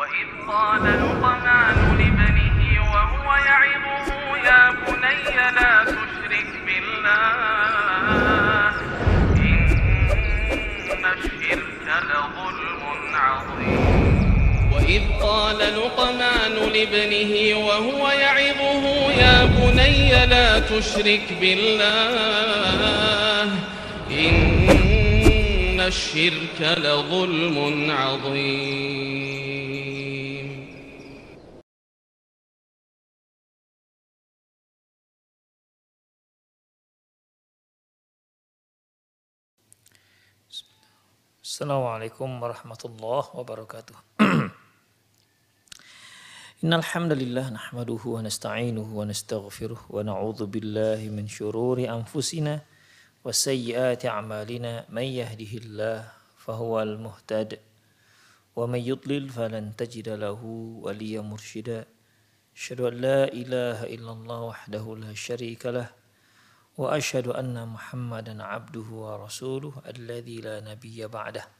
وإذ قال لقمان لابنه وهو يعظه يا بني لا تشرك بالله إن الشرك لظلم عظيم. وإذ قال لقمان لابنه وهو يعظه يا بني لا تشرك بالله إن الشرك لظلم عظيم. السلام عليكم ورحمة الله وبركاته. إن الحمد لله نحمده ونستعينه ونستغفره ونعوذ بالله من شرور أنفسنا وسيئات أعمالنا. من يهده الله فهو المهتد ومن يضلل فلن تجد له وليا مرشدا. أشهد أن لا إله إلا الله وحده لا شريك له وأشهد أن محمدا عبده ورسوله الذي لا نبي بعده.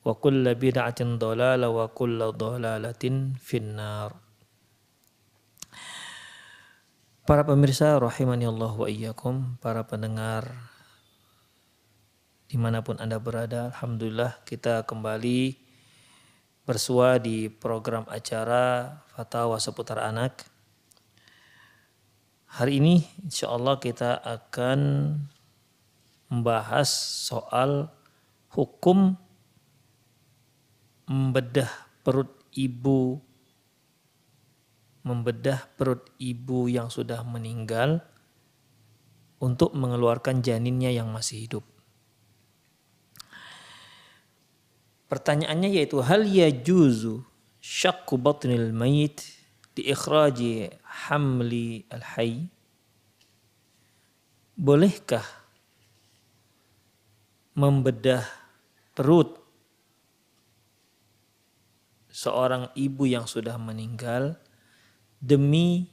wa kulla bid'atin dolala wa kulla dolalatin finnar. Para pemirsa rahimani Allah wa iyyakum, para pendengar di mana pun Anda berada, Alhamdulillah kita kembali bersua di program acara Fatawa Seputar Anak. Hari ini insya Allah kita akan membahas soal hukum membedah perut ibu membedah perut ibu yang sudah meninggal untuk mengeluarkan janinnya yang masih hidup. Pertanyaannya yaitu hal yajuzu syakku batnil mayit di ikhraji hamli al-hayy Bolehkah membedah perut seorang ibu yang sudah meninggal demi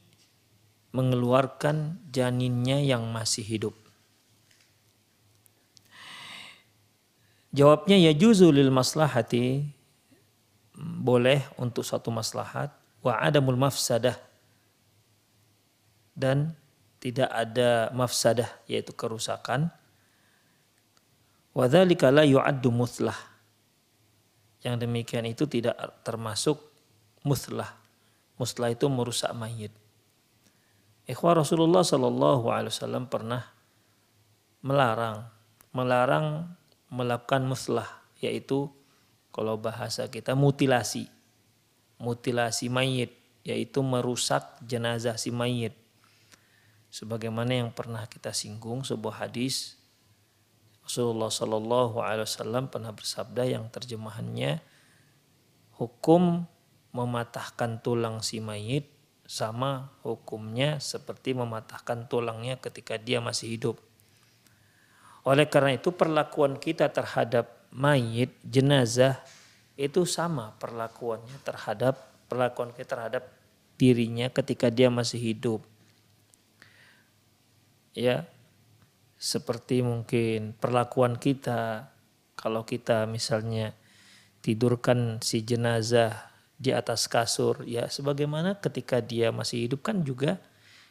mengeluarkan janinnya yang masih hidup. Jawabnya ya juzulil maslahati boleh untuk satu maslahat wa adamul mafsadah dan tidak ada mafsadah yaitu kerusakan Wadzalika la yu'addu muthlah. Yang demikian itu tidak termasuk muthlah. Muthlah itu merusak mayit. Ikhwah Rasulullah Shallallahu Alaihi Wasallam pernah melarang, melarang melakukan muslah, yaitu kalau bahasa kita mutilasi, mutilasi mayit, yaitu merusak jenazah si mayit. Sebagaimana yang pernah kita singgung sebuah hadis Rasulullah Shallallahu Alaihi Wasallam pernah bersabda yang terjemahannya hukum mematahkan tulang si mayit sama hukumnya seperti mematahkan tulangnya ketika dia masih hidup. Oleh karena itu perlakuan kita terhadap mayit jenazah itu sama perlakuannya terhadap perlakuan kita terhadap dirinya ketika dia masih hidup. Ya, seperti mungkin perlakuan kita kalau kita misalnya tidurkan si jenazah di atas kasur ya sebagaimana ketika dia masih hidup kan juga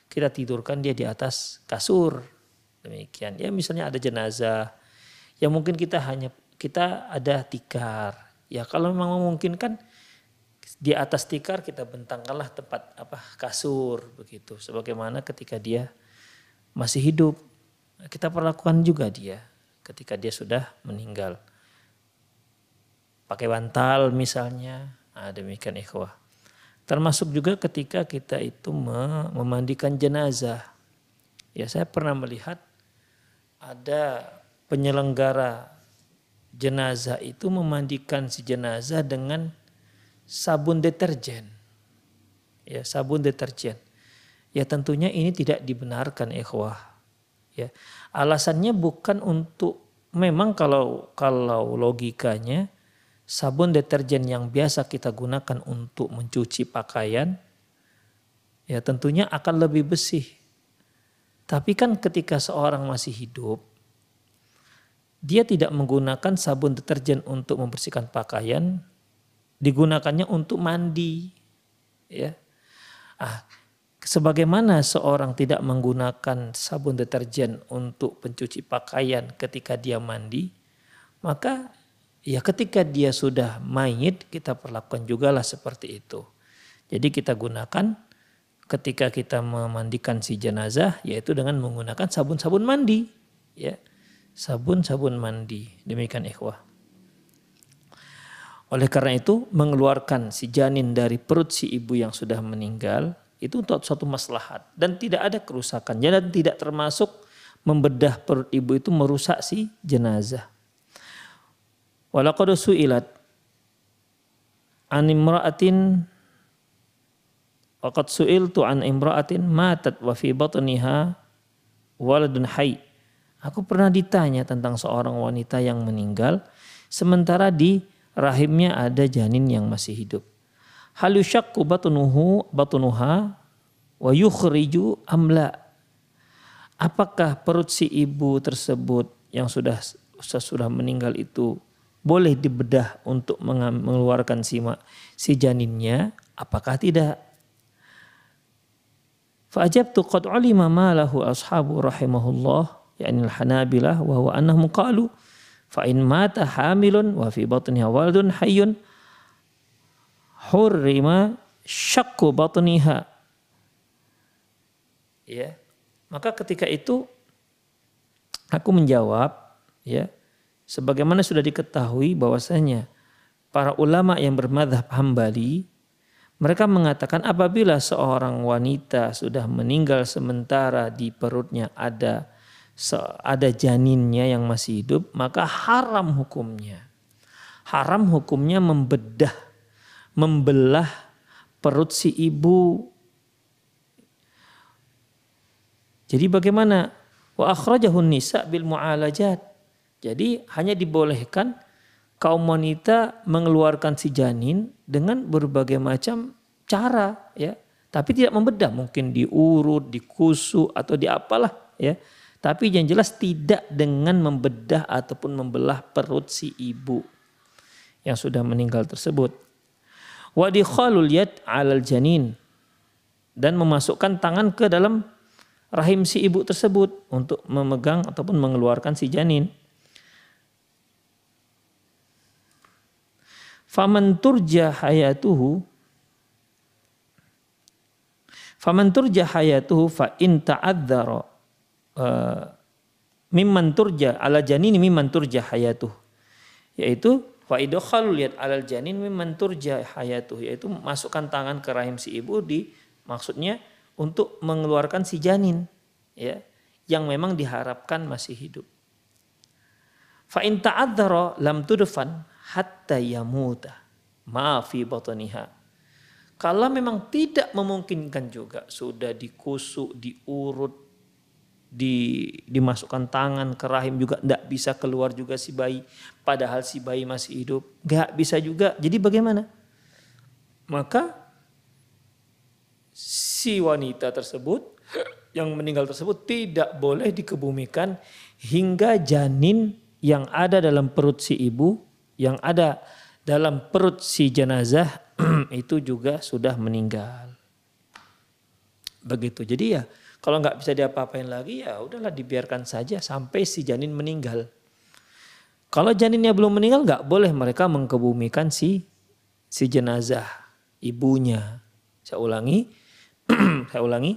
kita tidurkan dia di atas kasur. Demikian. Ya misalnya ada jenazah ya mungkin kita hanya kita ada tikar. Ya kalau memang memungkinkan di atas tikar kita bentangkanlah tempat apa kasur begitu. Sebagaimana ketika dia masih hidup kita perlakukan juga dia ketika dia sudah meninggal pakai bantal misalnya nah, demikian ikhwah termasuk juga ketika kita itu memandikan jenazah ya saya pernah melihat ada penyelenggara jenazah itu memandikan si jenazah dengan sabun deterjen. Ya, sabun deterjen. Ya tentunya ini tidak dibenarkan ikhwah. Ya. Alasannya bukan untuk memang kalau kalau logikanya sabun deterjen yang biasa kita gunakan untuk mencuci pakaian ya tentunya akan lebih bersih. Tapi kan ketika seorang masih hidup dia tidak menggunakan sabun deterjen untuk membersihkan pakaian, digunakannya untuk mandi ya ah sebagaimana seorang tidak menggunakan sabun deterjen untuk pencuci pakaian ketika dia mandi maka ya ketika dia sudah mayit kita perlakukan juga lah seperti itu. Jadi kita gunakan ketika kita memandikan si jenazah yaitu dengan menggunakan sabun-sabun mandi ya. Sabun-sabun mandi. Demikian ikhwah. Oleh karena itu mengeluarkan si janin dari perut si ibu yang sudah meninggal itu untuk suatu maslahat dan tidak ada kerusakan dan tidak termasuk membedah perut ibu itu merusak si jenazah. Walaqad su'ilat an imra'atin waqad su'iltu an imra'atin matat wa fi batniha waladun hayy. Aku pernah ditanya tentang seorang wanita yang meninggal sementara di rahimnya ada janin yang masih hidup. Hal yushakku batunuhu batunuha wa yukhriju amla. Apakah perut si ibu tersebut yang sudah sudah meninggal itu boleh dibedah untuk mengeluarkan si, si janinnya? Apakah tidak? Fa'ajabtu qad ulima ma lahu ashabu rahimahullah yakni al-hanabilah wa huwa annahum qalu Fa in mata hamilun wa fi batniha waladun hayyun hurrima syakku batniha. Ya. Maka ketika itu aku menjawab ya sebagaimana sudah diketahui bahwasanya para ulama yang bermadhab hambali mereka mengatakan apabila seorang wanita sudah meninggal sementara di perutnya ada ada janinnya yang masih hidup, maka haram hukumnya. Haram hukumnya membedah, membelah perut si ibu. Jadi bagaimana? Wa akhrajahun nisa bil mu'alajat. Jadi hanya dibolehkan kaum wanita mengeluarkan si janin dengan berbagai macam cara ya. Tapi tidak membedah, mungkin diurut, dikusu atau diapalah ya tapi yang jelas tidak dengan membedah ataupun membelah perut si ibu yang sudah meninggal tersebut. Wa dikhalul yad 'alal janin dan memasukkan tangan ke dalam rahim si ibu tersebut untuk memegang ataupun mengeluarkan si janin. Faman turja hayatuhu Faman turja hayatuhu fa in ta'adzara uh, mimman turja ala janin mimman turja hayatuh yaitu fa idkhalul yad alal janin mimman turja hayatuh yaitu masukkan tangan ke rahim si ibu di maksudnya untuk mengeluarkan si janin ya yang memang diharapkan masih hidup. Fa in ta'adzara lam tudfan hatta yamuta. Ma fi batniha. Kalau memang tidak memungkinkan juga sudah dikusuk, diurut, di, dimasukkan tangan ke rahim juga tidak bisa keluar juga si bayi. Padahal si bayi masih hidup. Nggak bisa juga. Jadi bagaimana? Maka si wanita tersebut yang meninggal tersebut tidak boleh dikebumikan hingga janin yang ada dalam perut si ibu yang ada dalam perut si jenazah itu juga sudah meninggal. Begitu. Jadi ya kalau nggak bisa diapa-apain lagi ya udahlah dibiarkan saja sampai si janin meninggal. Kalau janinnya belum meninggal nggak boleh mereka mengkebumikan si si jenazah. ibunya. Saya ulangi, saya ulangi,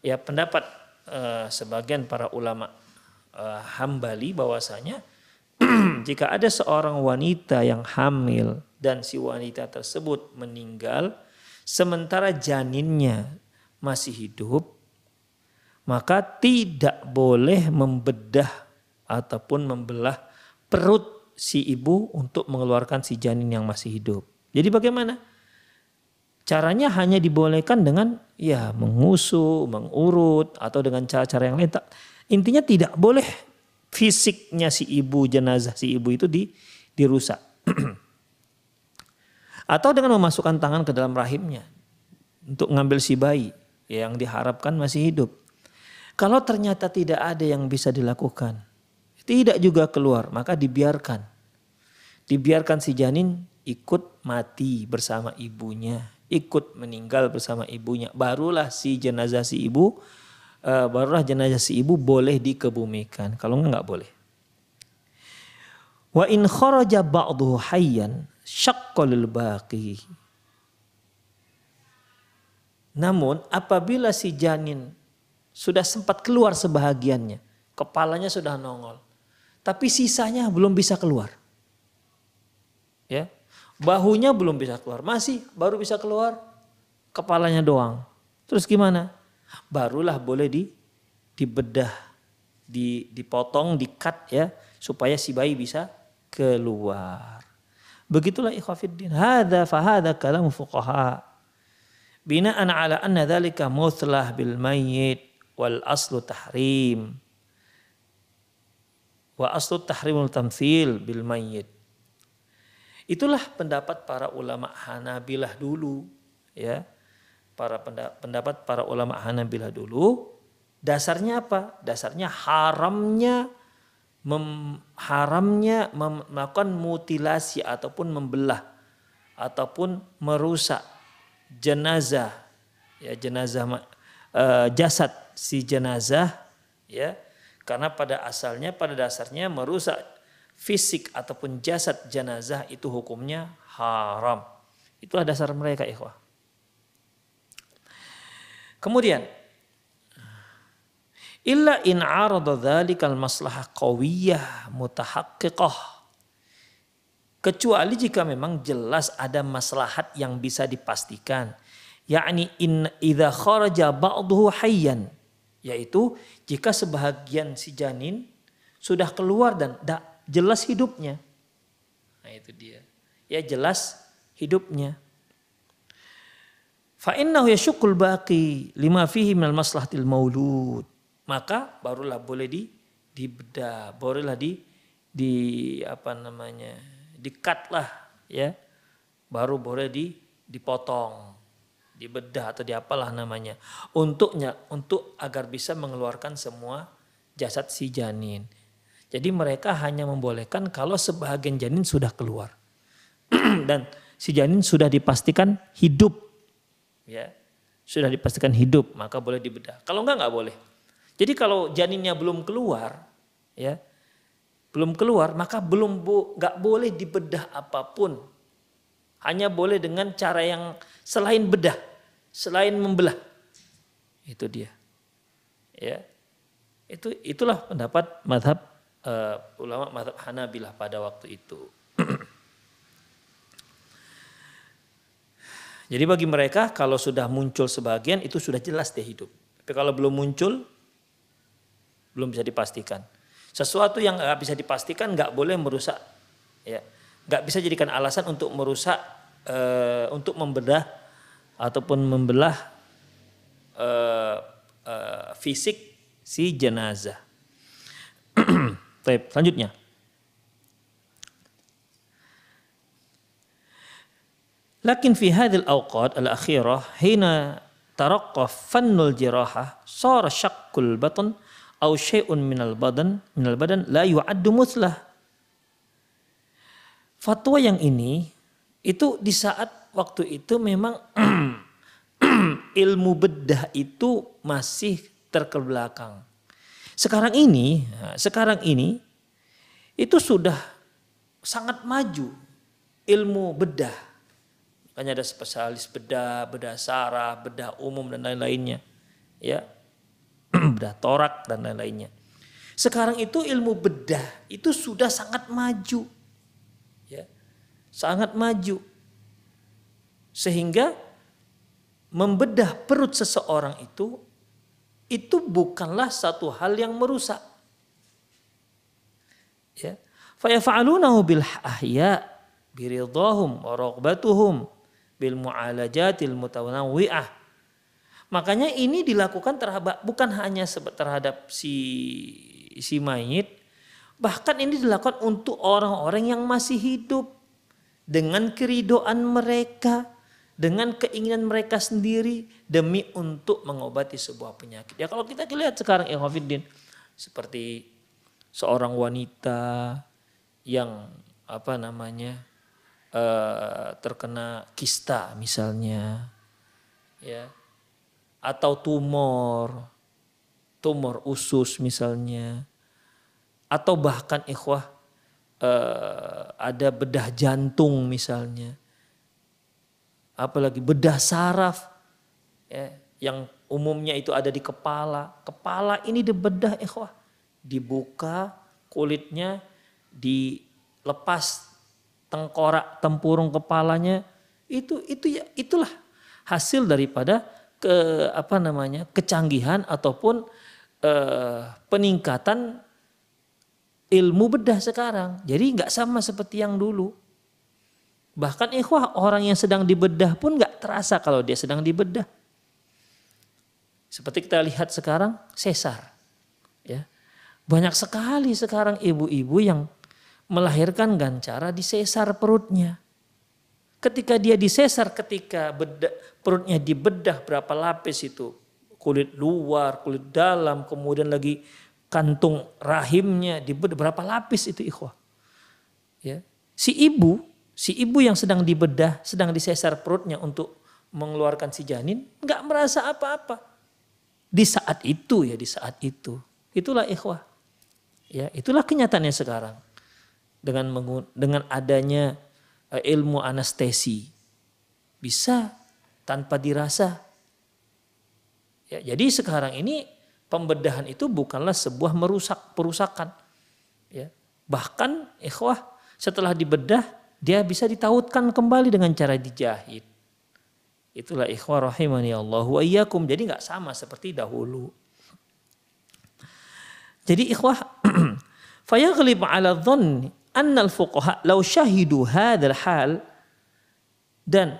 ya pendapat uh, sebagian para ulama uh, hambali bahwasanya jika ada seorang wanita yang hamil dan si wanita tersebut meninggal sementara janinnya masih hidup maka tidak boleh membedah ataupun membelah perut si ibu untuk mengeluarkan si janin yang masih hidup. Jadi bagaimana? Caranya hanya dibolehkan dengan ya mengusu, mengurut atau dengan cara-cara yang lain. Intinya tidak boleh fisiknya si ibu jenazah si ibu itu di dirusak. atau dengan memasukkan tangan ke dalam rahimnya untuk ngambil si bayi yang diharapkan masih hidup. Kalau ternyata tidak ada yang bisa dilakukan, tidak juga keluar, maka dibiarkan. Dibiarkan si janin ikut mati bersama ibunya, ikut meninggal bersama ibunya. Barulah si jenazah si ibu, uh, barulah jenazah si ibu boleh dikebumikan. Kalau enggak enggak boleh. Wa in kharaja ba'duhu hayyan syaqqalil baqi. Namun apabila si janin sudah sempat keluar sebahagiannya. Kepalanya sudah nongol. Tapi sisanya belum bisa keluar. Ya. Bahunya belum bisa keluar. Masih baru bisa keluar kepalanya doang. Terus gimana? Barulah boleh di dibedah, di dipotong, dikat ya supaya si bayi bisa keluar. Begitulah ikhwafiddin. Hada fahada kalam fuqaha. Bina'an ala anna dhalika muthlah bil mayyit wal aslu tahrim. Wa aslu tahrimul tamthil bil mayyit. Itulah pendapat para ulama Hanabilah dulu ya. Para pendapat para ulama Hanabilah dulu dasarnya apa? Dasarnya haramnya mem, haramnya mem, melakukan mutilasi ataupun membelah ataupun merusak jenazah ya jenazah uh, jasad si jenazah ya karena pada asalnya pada dasarnya merusak fisik ataupun jasad jenazah itu hukumnya haram. Itulah dasar mereka ikhwah. Kemudian illa in arada dzalikal maslahah qawiyah mutahaqqiqah kecuali jika memang jelas ada maslahat yang bisa dipastikan yakni in idza kharaja ba'dahu hayyan yaitu jika sebahagian si janin sudah keluar dan tidak jelas hidupnya. Nah itu dia. Ya jelas hidupnya. Fa innahu yashukul baqi lima fihi minal maslahatil maulud. Maka barulah boleh di dibedah, barulah di di apa namanya? dikat lah ya. Baru boleh di dipotong dibedah atau diapalah namanya untuknya untuk agar bisa mengeluarkan semua jasad si janin. Jadi mereka hanya membolehkan kalau sebahagian janin sudah keluar dan si janin sudah dipastikan hidup, ya sudah dipastikan hidup maka boleh dibedah. Kalau enggak enggak boleh. Jadi kalau janinnya belum keluar, ya belum keluar maka belum nggak boleh dibedah apa pun hanya boleh dengan cara yang selain bedah, selain membelah. Itu dia. Ya. Itu itulah pendapat madhab uh, ulama madhab Hanabilah pada waktu itu. Jadi bagi mereka kalau sudah muncul sebagian itu sudah jelas dia hidup. Tapi kalau belum muncul belum bisa dipastikan. Sesuatu yang nggak bisa dipastikan nggak boleh merusak, ya, nggak bisa jadikan alasan untuk merusak uh, untuk membedah ataupun membelah uh, uh, fisik si jenazah. Baik, selanjutnya. Lakin fi hadhil awqat al-akhirah hina taraqqaf fannul jirahah sara syaqqul batn aw syai'un minal badan minal badan la yu'addu muslah. Fatwa yang ini itu di saat waktu itu memang ilmu bedah itu masih terkebelakang. Sekarang ini, sekarang ini itu sudah sangat maju ilmu bedah. Hanya ada spesialis bedah, bedah saraf, bedah umum dan lain-lainnya. Ya. bedah torak dan lain-lainnya. Sekarang itu ilmu bedah itu sudah sangat maju. Sangat maju. Sehingga membedah perut seseorang itu itu bukanlah satu hal yang merusak. Ya. Fayafa'alunahu bil ahya biridahum wa raghbatuhum bil mu'alajatil mutawawwi'ah. Makanya ini dilakukan terhadap bukan hanya terhadap si si mayit, bahkan ini dilakukan untuk orang-orang yang masih hidup dengan keridoan mereka, dengan keinginan mereka sendiri demi untuk mengobati sebuah penyakit. Ya kalau kita lihat sekarang Ikhwafiddin seperti seorang wanita yang apa namanya uh, terkena kista misalnya ya atau tumor tumor usus misalnya atau bahkan ikhwah uh, ada bedah jantung misalnya. Apalagi bedah saraf ya, yang umumnya itu ada di kepala. Kepala ini dibedah ikhwah. Dibuka kulitnya dilepas tengkorak tempurung kepalanya. Itu itu ya itulah hasil daripada ke apa namanya kecanggihan ataupun eh, peningkatan ilmu bedah sekarang. Jadi nggak sama seperti yang dulu. Bahkan ikhwah orang yang sedang dibedah pun nggak terasa kalau dia sedang dibedah. Seperti kita lihat sekarang sesar. Ya. Banyak sekali sekarang ibu-ibu yang melahirkan gancara di sesar perutnya. Ketika dia disesar, ketika bedah, perutnya dibedah berapa lapis itu, kulit luar, kulit dalam, kemudian lagi kantung rahimnya di berapa lapis itu ikhwah. Ya. Si ibu, si ibu yang sedang dibedah, sedang disesar perutnya untuk mengeluarkan si janin, nggak merasa apa-apa. Di saat itu ya, di saat itu. Itulah ikhwah. Ya, itulah kenyataannya sekarang. Dengan dengan adanya eh, ilmu anestesi bisa tanpa dirasa Ya, jadi sekarang ini pembedahan itu bukanlah sebuah merusak perusakan. Ya. Bahkan ikhwah setelah dibedah dia bisa ditautkan kembali dengan cara dijahit. Itulah ikhwah rahimani Allah wa iyyakum. Jadi nggak sama seperti dahulu. Jadi ikhwah fayaghlib ala dhanni anna al-fuqaha law syahidu hadzal hal dan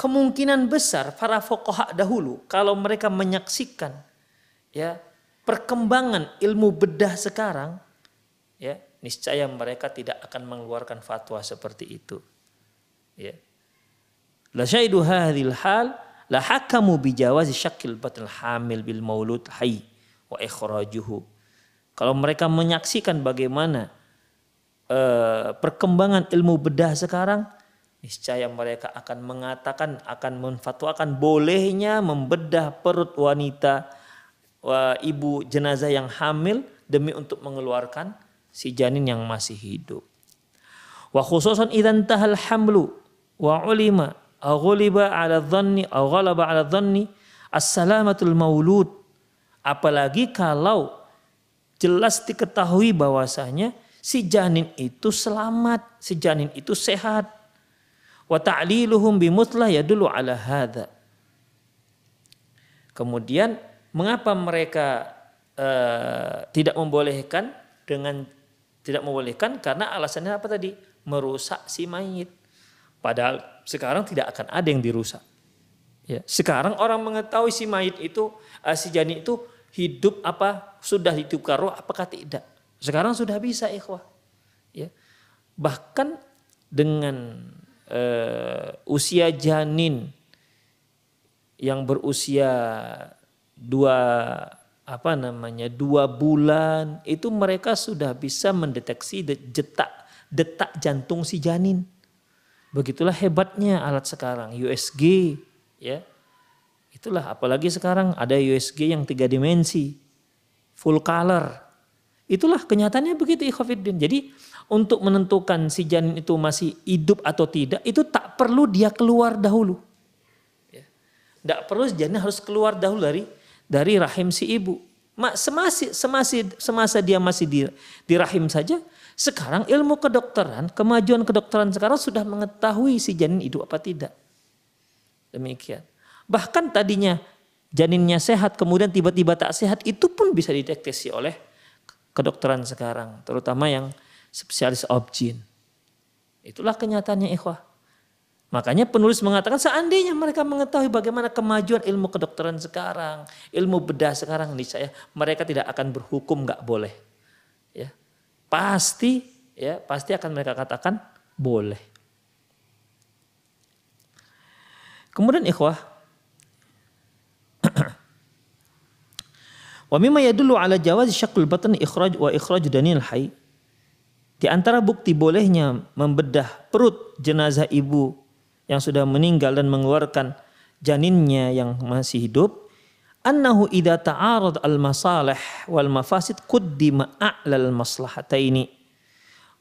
kemungkinan besar para fokoha dahulu kalau mereka menyaksikan ya perkembangan ilmu bedah sekarang ya niscaya mereka tidak akan mengeluarkan fatwa seperti itu. Ya. La syaidu hadhil hal la hakamu bi jawazi syakil batil hamil bil maulud hayy wa ikhrajuhu. Kalau mereka menyaksikan bagaimana uh, perkembangan ilmu bedah sekarang niscaya mereka akan mengatakan akan menfatwakan bolehnya membedah perut wanita ibu jenazah yang hamil demi untuk mengeluarkan si janin yang masih hidup. Wa khususan idan tahal hamlu wa ulima aw ala dhanni aw ghalaba ala dhanni as-salamatul maulud apalagi kalau jelas diketahui bahwasanya si janin itu selamat, si janin itu sehat wa ta'liluhum bimutlah yadullu ala hadha. Kemudian mengapa mereka uh, tidak membolehkan dengan tidak membolehkan karena alasannya apa tadi? Merusak si mayit. Padahal sekarang tidak akan ada yang dirusak. Ya, sekarang orang mengetahui si mayit itu uh, si janin itu hidup apa sudah ditukar roh apakah tidak? Sekarang sudah bisa ikhwah. Ya. Bahkan dengan uh, usia janin yang berusia dua apa namanya dua bulan itu mereka sudah bisa mendeteksi detak detak jantung si janin begitulah hebatnya alat sekarang USG ya itulah apalagi sekarang ada USG yang tiga dimensi full color itulah kenyataannya begitu ikhwafiddin jadi untuk menentukan si janin itu masih hidup atau tidak itu tak perlu dia keluar dahulu. Ya. Tidak perlu janin harus keluar dahulu dari dari rahim si ibu. Semasi, semasi, semasa dia masih di, di rahim saja, sekarang ilmu kedokteran, kemajuan kedokteran sekarang sudah mengetahui si janin hidup apa tidak. Demikian. Bahkan tadinya janinnya sehat, kemudian tiba-tiba tak sehat, itu pun bisa dideteksi oleh kedokteran sekarang, terutama yang spesialis objin. Itulah kenyataannya ikhwah. Makanya penulis mengatakan seandainya mereka mengetahui bagaimana kemajuan ilmu kedokteran sekarang, ilmu bedah sekarang, ini saya mereka tidak akan berhukum nggak boleh. Ya, pasti ya pasti akan mereka katakan boleh. Kemudian ikhwah Wa mimma yadullu ala jawaz syakul batn ikhraj wa ikhraj danil hayy di antara bukti bolehnya membedah perut jenazah ibu yang sudah meninggal dan mengeluarkan janinnya yang masih hidup, annahu idza ta'arad al masalih wal mafasid quddima a'lal maslahataini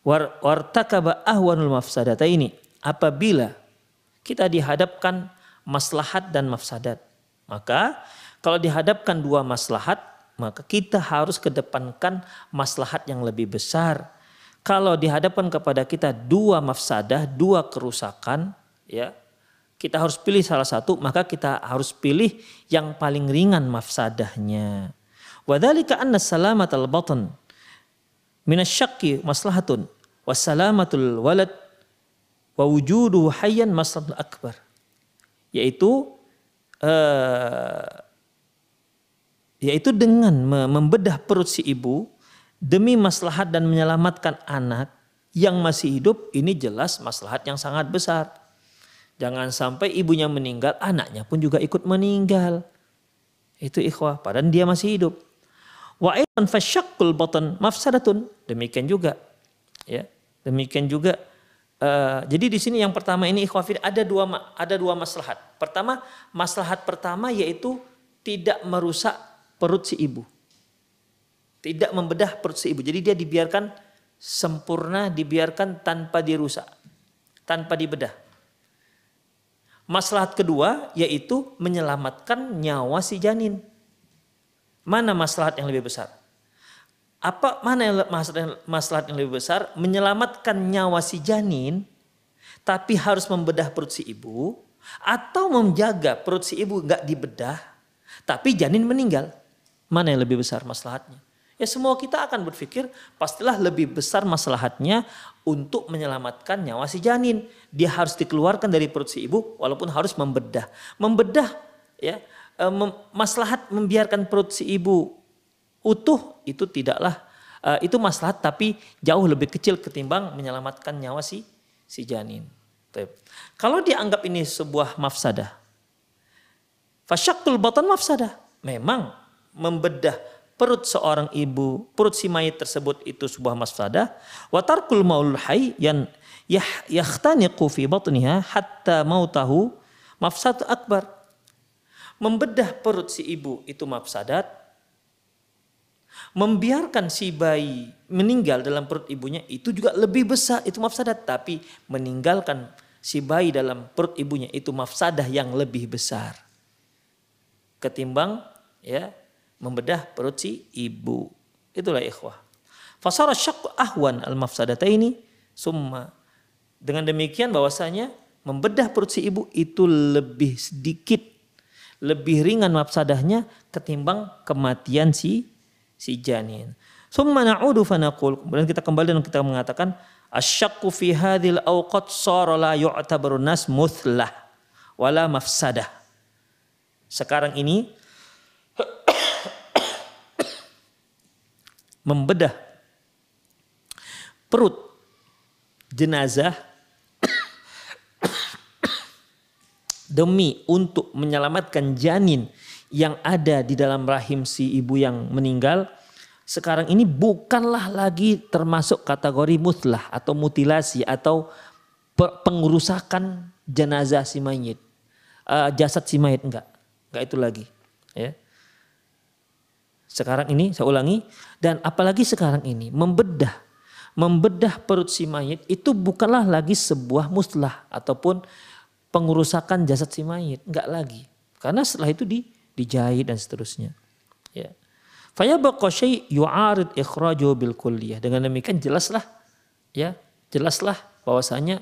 war wartakaba ahwanul mafsadataini. Apabila kita dihadapkan maslahat dan mafsadat, maka kalau dihadapkan dua maslahat, maka kita harus kedepankan maslahat yang lebih besar kalau dihadapkan kepada kita dua mafsadah, dua kerusakan, ya kita harus pilih salah satu, maka kita harus pilih yang paling ringan mafsadahnya. Wadhalika anna salamat al-batan minasyakki maslahatun wassalamatul walad wa wujudu hayyan maslahatul akbar. Yaitu uh, yaitu dengan membedah perut si ibu demi maslahat dan menyelamatkan anak yang masih hidup ini jelas maslahat yang sangat besar. Jangan sampai ibunya meninggal, anaknya pun juga ikut meninggal. Itu ikhwah, padahal dia masih hidup. Wa aidan fasyaqqul batan mafsadatun. Demikian juga. Ya. Demikian juga uh, jadi di sini yang pertama ini ikhwah ada dua ada dua maslahat. Pertama, maslahat pertama yaitu tidak merusak perut si ibu. Tidak membedah perut si ibu. Jadi dia dibiarkan sempurna, dibiarkan tanpa dirusak, tanpa dibedah. Maslahat kedua yaitu menyelamatkan nyawa si janin. Mana maslahat yang lebih besar? Apa mana yang maslahat yang lebih besar? Menyelamatkan nyawa si janin tapi harus membedah perut si ibu atau menjaga perut si ibu nggak dibedah tapi janin meninggal. Mana yang lebih besar maslahatnya? Ya semua kita akan berpikir pastilah lebih besar maslahatnya untuk menyelamatkan nyawa si janin. Dia harus dikeluarkan dari perut si ibu walaupun harus membedah. Membedah ya e, mem, maslahat membiarkan perut si ibu utuh itu tidaklah e, itu maslahat tapi jauh lebih kecil ketimbang menyelamatkan nyawa si si janin. Kalau dianggap ini sebuah mafsadah. Fasyaktul batan mafsadah. Memang membedah perut seorang ibu, perut si mayit tersebut itu sebuah mafsadah. Wa tarkul maulul hayy yah, yahtaniqu fi batniha hatta mautahu mafsad akbar. Membedah perut si ibu itu mafsadat. Membiarkan si bayi meninggal dalam perut ibunya itu juga lebih besar itu mafsadat. Tapi meninggalkan si bayi dalam perut ibunya itu mafsadah yang lebih besar. Ketimbang ya membedah perut si ibu. Itulah ikhwah. Fasara syak ahwan al ini summa. Dengan demikian bahwasanya membedah perut si ibu itu lebih sedikit lebih ringan mafsadahnya ketimbang kematian si si janin. Summa na'udu fanaqul. Kemudian kita kembali dan kita mengatakan asyakku fi hadhil awqat sara la yu'tabaru nas muthlah wala mafsadah. Sekarang ini membedah perut jenazah demi untuk menyelamatkan janin yang ada di dalam rahim si ibu yang meninggal sekarang ini bukanlah lagi termasuk kategori mutlah atau mutilasi atau pengurusakan jenazah si mayit. Uh, jasad si mayit enggak. Enggak itu lagi ya sekarang ini saya ulangi dan apalagi sekarang ini membedah membedah perut si mayit itu bukanlah lagi sebuah muslah ataupun pengurusakan jasad si mayit, enggak lagi. Karena setelah itu di, dijahit dan seterusnya. Ya. Faya syai' yu'arid ikhraju bil kulliyah. Dengan demikian jelaslah ya, jelaslah bahwasanya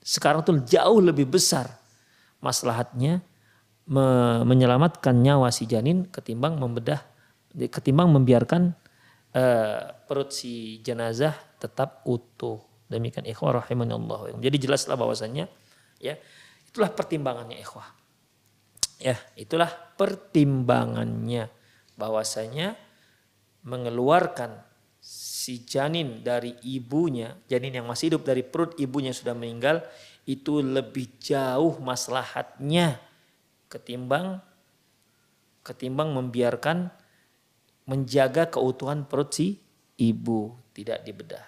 sekarang tuh jauh lebih besar maslahatnya me menyelamatkan nyawa si janin ketimbang membedah ketimbang membiarkan uh, perut si jenazah tetap utuh. Demikian ikhwah rahimanallah. Jadi jelaslah bahwasanya ya itulah pertimbangannya ikhwah. Ya, itulah pertimbangannya bahwasanya mengeluarkan si janin dari ibunya, janin yang masih hidup dari perut ibunya sudah meninggal itu lebih jauh maslahatnya ketimbang ketimbang membiarkan menjaga keutuhan perut si ibu tidak dibedah.